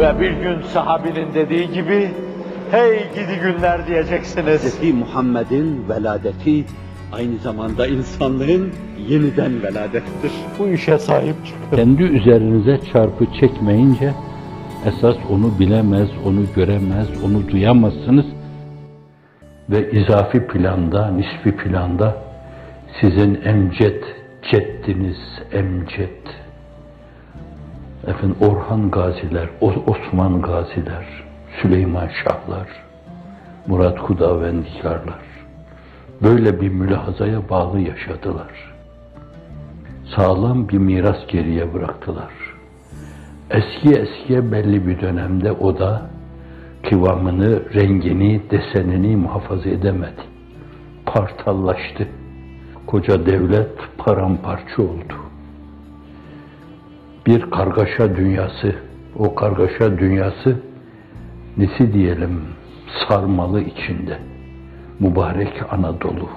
Ve bir gün sahabinin dediği gibi, hey gidi günler diyeceksiniz. Hz. Muhammed'in veladeti aynı zamanda insanlığın yeniden veladettir. Bu işe sahip çıkın. Kendi üzerinize çarpı çekmeyince esas onu bilemez, onu göremez, onu duyamazsınız. Ve izafi planda, nisfi planda sizin emcet, ceddiniz emcet. Efendim Orhan Gaziler, Osman Gaziler, Süleyman Şahlar, Murat Hudavendikarlar böyle bir mülahazaya bağlı yaşadılar. Sağlam bir miras geriye bıraktılar. Eski eskiye belli bir dönemde o da kıvamını, rengini, desenini muhafaza edemedi. Partallaştı. Koca devlet paramparça oldu. Bir kargaşa dünyası, o kargaşa dünyası nesi diyelim sarmalı içinde. Mübarek Anadolu,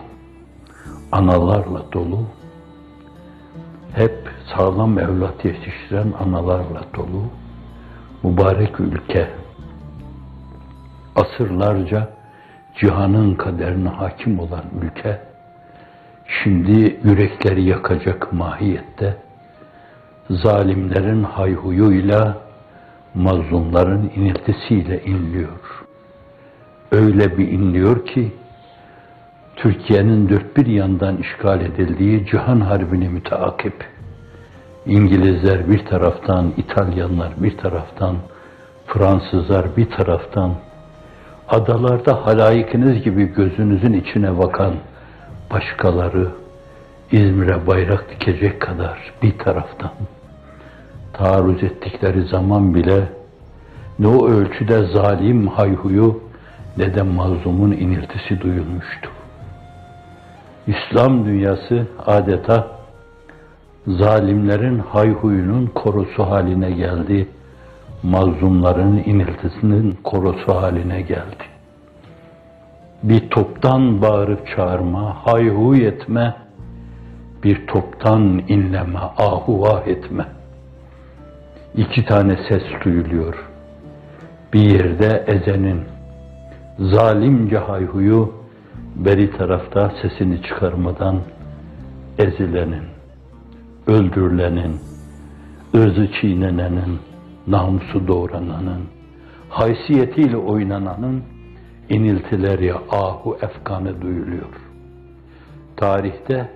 analarla dolu, hep sağlam evlat yetiştiren analarla dolu, mübarek ülke, asırlarca cihanın kaderine hakim olan ülke, şimdi yürekleri yakacak mahiyette, zalimlerin hayhuyuyla, mazlumların iniltisiyle inliyor. Öyle bir inliyor ki, Türkiye'nin dört bir yandan işgal edildiği Cihan Harbi'ni müteakip, İngilizler bir taraftan, İtalyanlar bir taraftan, Fransızlar bir taraftan, adalarda halayikiniz gibi gözünüzün içine bakan başkaları İzmir'e bayrak dikecek kadar bir taraftan taarruz ettikleri zaman bile ne o ölçüde zalim hayhuyu ne de mazlumun iniltisi duyulmuştu. İslam dünyası adeta zalimlerin hayhuyunun korusu haline geldi. Mazlumların iniltisinin korusu haline geldi. Bir toptan bağırıp çağırma, hayhuy etme, bir toptan inleme, ahuvah etme. İki tane ses duyuluyor. Bir yerde ezenin, zalimce hayhuyu, beri tarafta sesini çıkarmadan ezilenin, öldürülenin, ırzı çiğnenenin, namusu doğrananın, haysiyetiyle oynananın iniltileri, ahu efkanı duyuluyor. Tarihte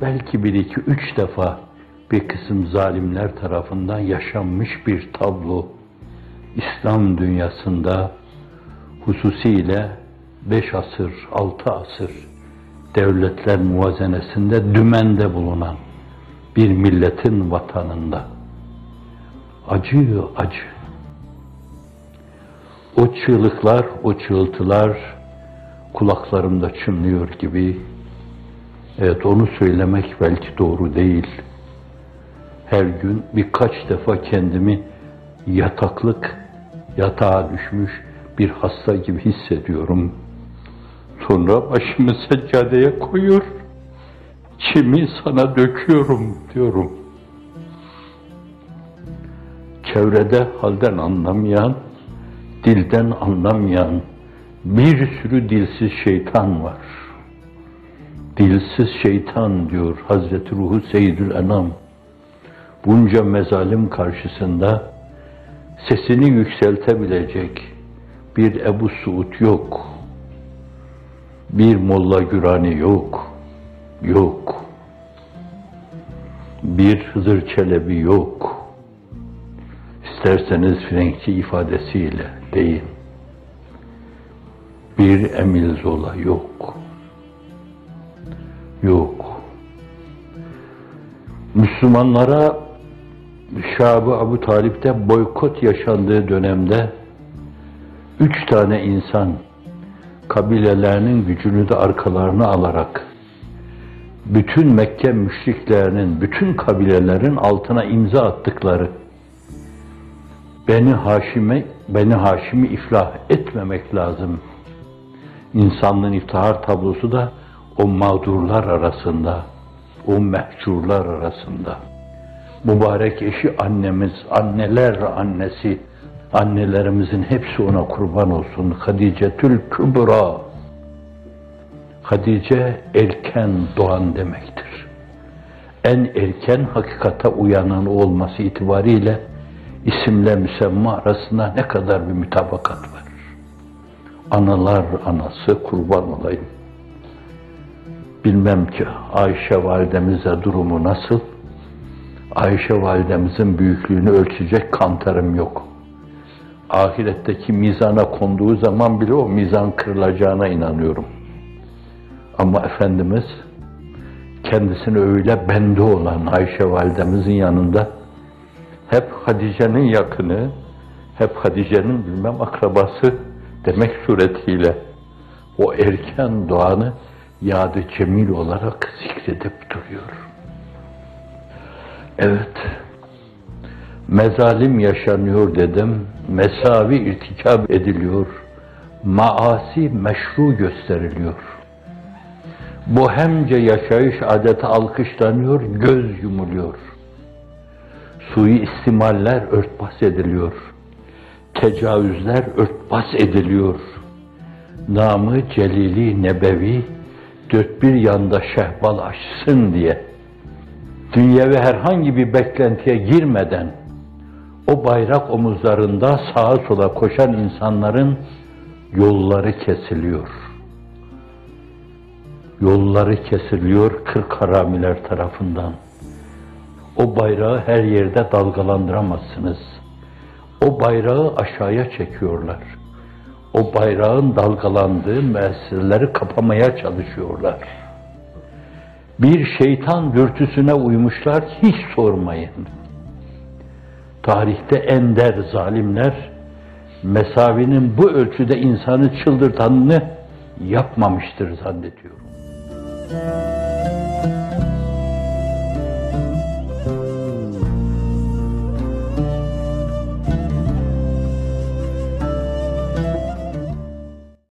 belki bir iki üç defa bir kısım zalimler tarafından yaşanmış bir tablo İslam dünyasında hususiyle beş asır, altı asır devletler muvazenesinde dümende bulunan bir milletin vatanında acı acı. O çığlıklar, o çığıltılar kulaklarımda çınlıyor gibi. Evet onu söylemek belki doğru değil. Her gün birkaç defa kendimi yataklık, yatağa düşmüş bir hasta gibi hissediyorum. Sonra başımı seccadeye koyuyor, çimi sana döküyorum diyorum. Çevrede halden anlamayan, dilden anlamayan bir sürü dilsiz şeytan var. Dilsiz şeytan diyor Hazreti Ruhu Seyyidül Enam. Bunca mezalim karşısında sesini yükseltebilecek bir Ebu Suud yok. Bir Molla Gürani yok. Yok. Bir Hızır Çelebi yok. İsterseniz Frenkçi ifadesiyle deyin. Bir Emil Zola yok. Yok. Müslümanlara Şahı Abu Talip'te boykot yaşandığı dönemde üç tane insan kabilelerinin gücünü de arkalarına alarak bütün Mekke müşriklerinin, bütün kabilelerin altına imza attıkları Beni Haşim'e, Beni Haşim'i iflah etmemek lazım. İnsanlığın iftihar tablosu da o mağdurlar arasında, o mehcurlar arasında. Mübarek eşi annemiz, anneler annesi Annelerimizin hepsi ona kurban olsun. Hadicetül Kübra. Hadice erken doğan demektir. En erken hakikate uyanan olması itibariyle isimle müsemma arasında ne kadar bir mütabakat var. Analar anası kurban olayım. Bilmem ki Ayşe validemize durumu nasıl? Ayşe validemizin büyüklüğünü ölçecek kantarım yok. Ahiretteki mizana konduğu zaman bile o mizan kırılacağına inanıyorum. Ama Efendimiz kendisini öyle bende olan Ayşe validemizin yanında hep Hadice'nin yakını, hep Hadice'nin bilmem akrabası demek suretiyle o erken doğanı yadı cemil olarak zikredip duruyor. Evet, mezalim yaşanıyor dedim, mesavi irtikab ediliyor, maasi meşru gösteriliyor. Bu hemce yaşayış adeti alkışlanıyor, göz yumuluyor. Sui istimaller örtbas ediliyor. Tecavüzler örtbas ediliyor. Namı Celili Nebevi dört bir yanda şehbal açsın diye dünyevi herhangi bir beklentiye girmeden o bayrak omuzlarında sağa sola koşan insanların yolları kesiliyor. Yolları kesiliyor kırk haramiler tarafından. O bayrağı her yerde dalgalandıramazsınız. O bayrağı aşağıya çekiyorlar. O bayrağın dalgalandığı meseleleri kapamaya çalışıyorlar. Bir şeytan dürtüsüne uymuşlar hiç sormayın. Tarihte ender zalimler mesavinin bu ölçüde insanı çıldırtanını yapmamıştır zannediyorum.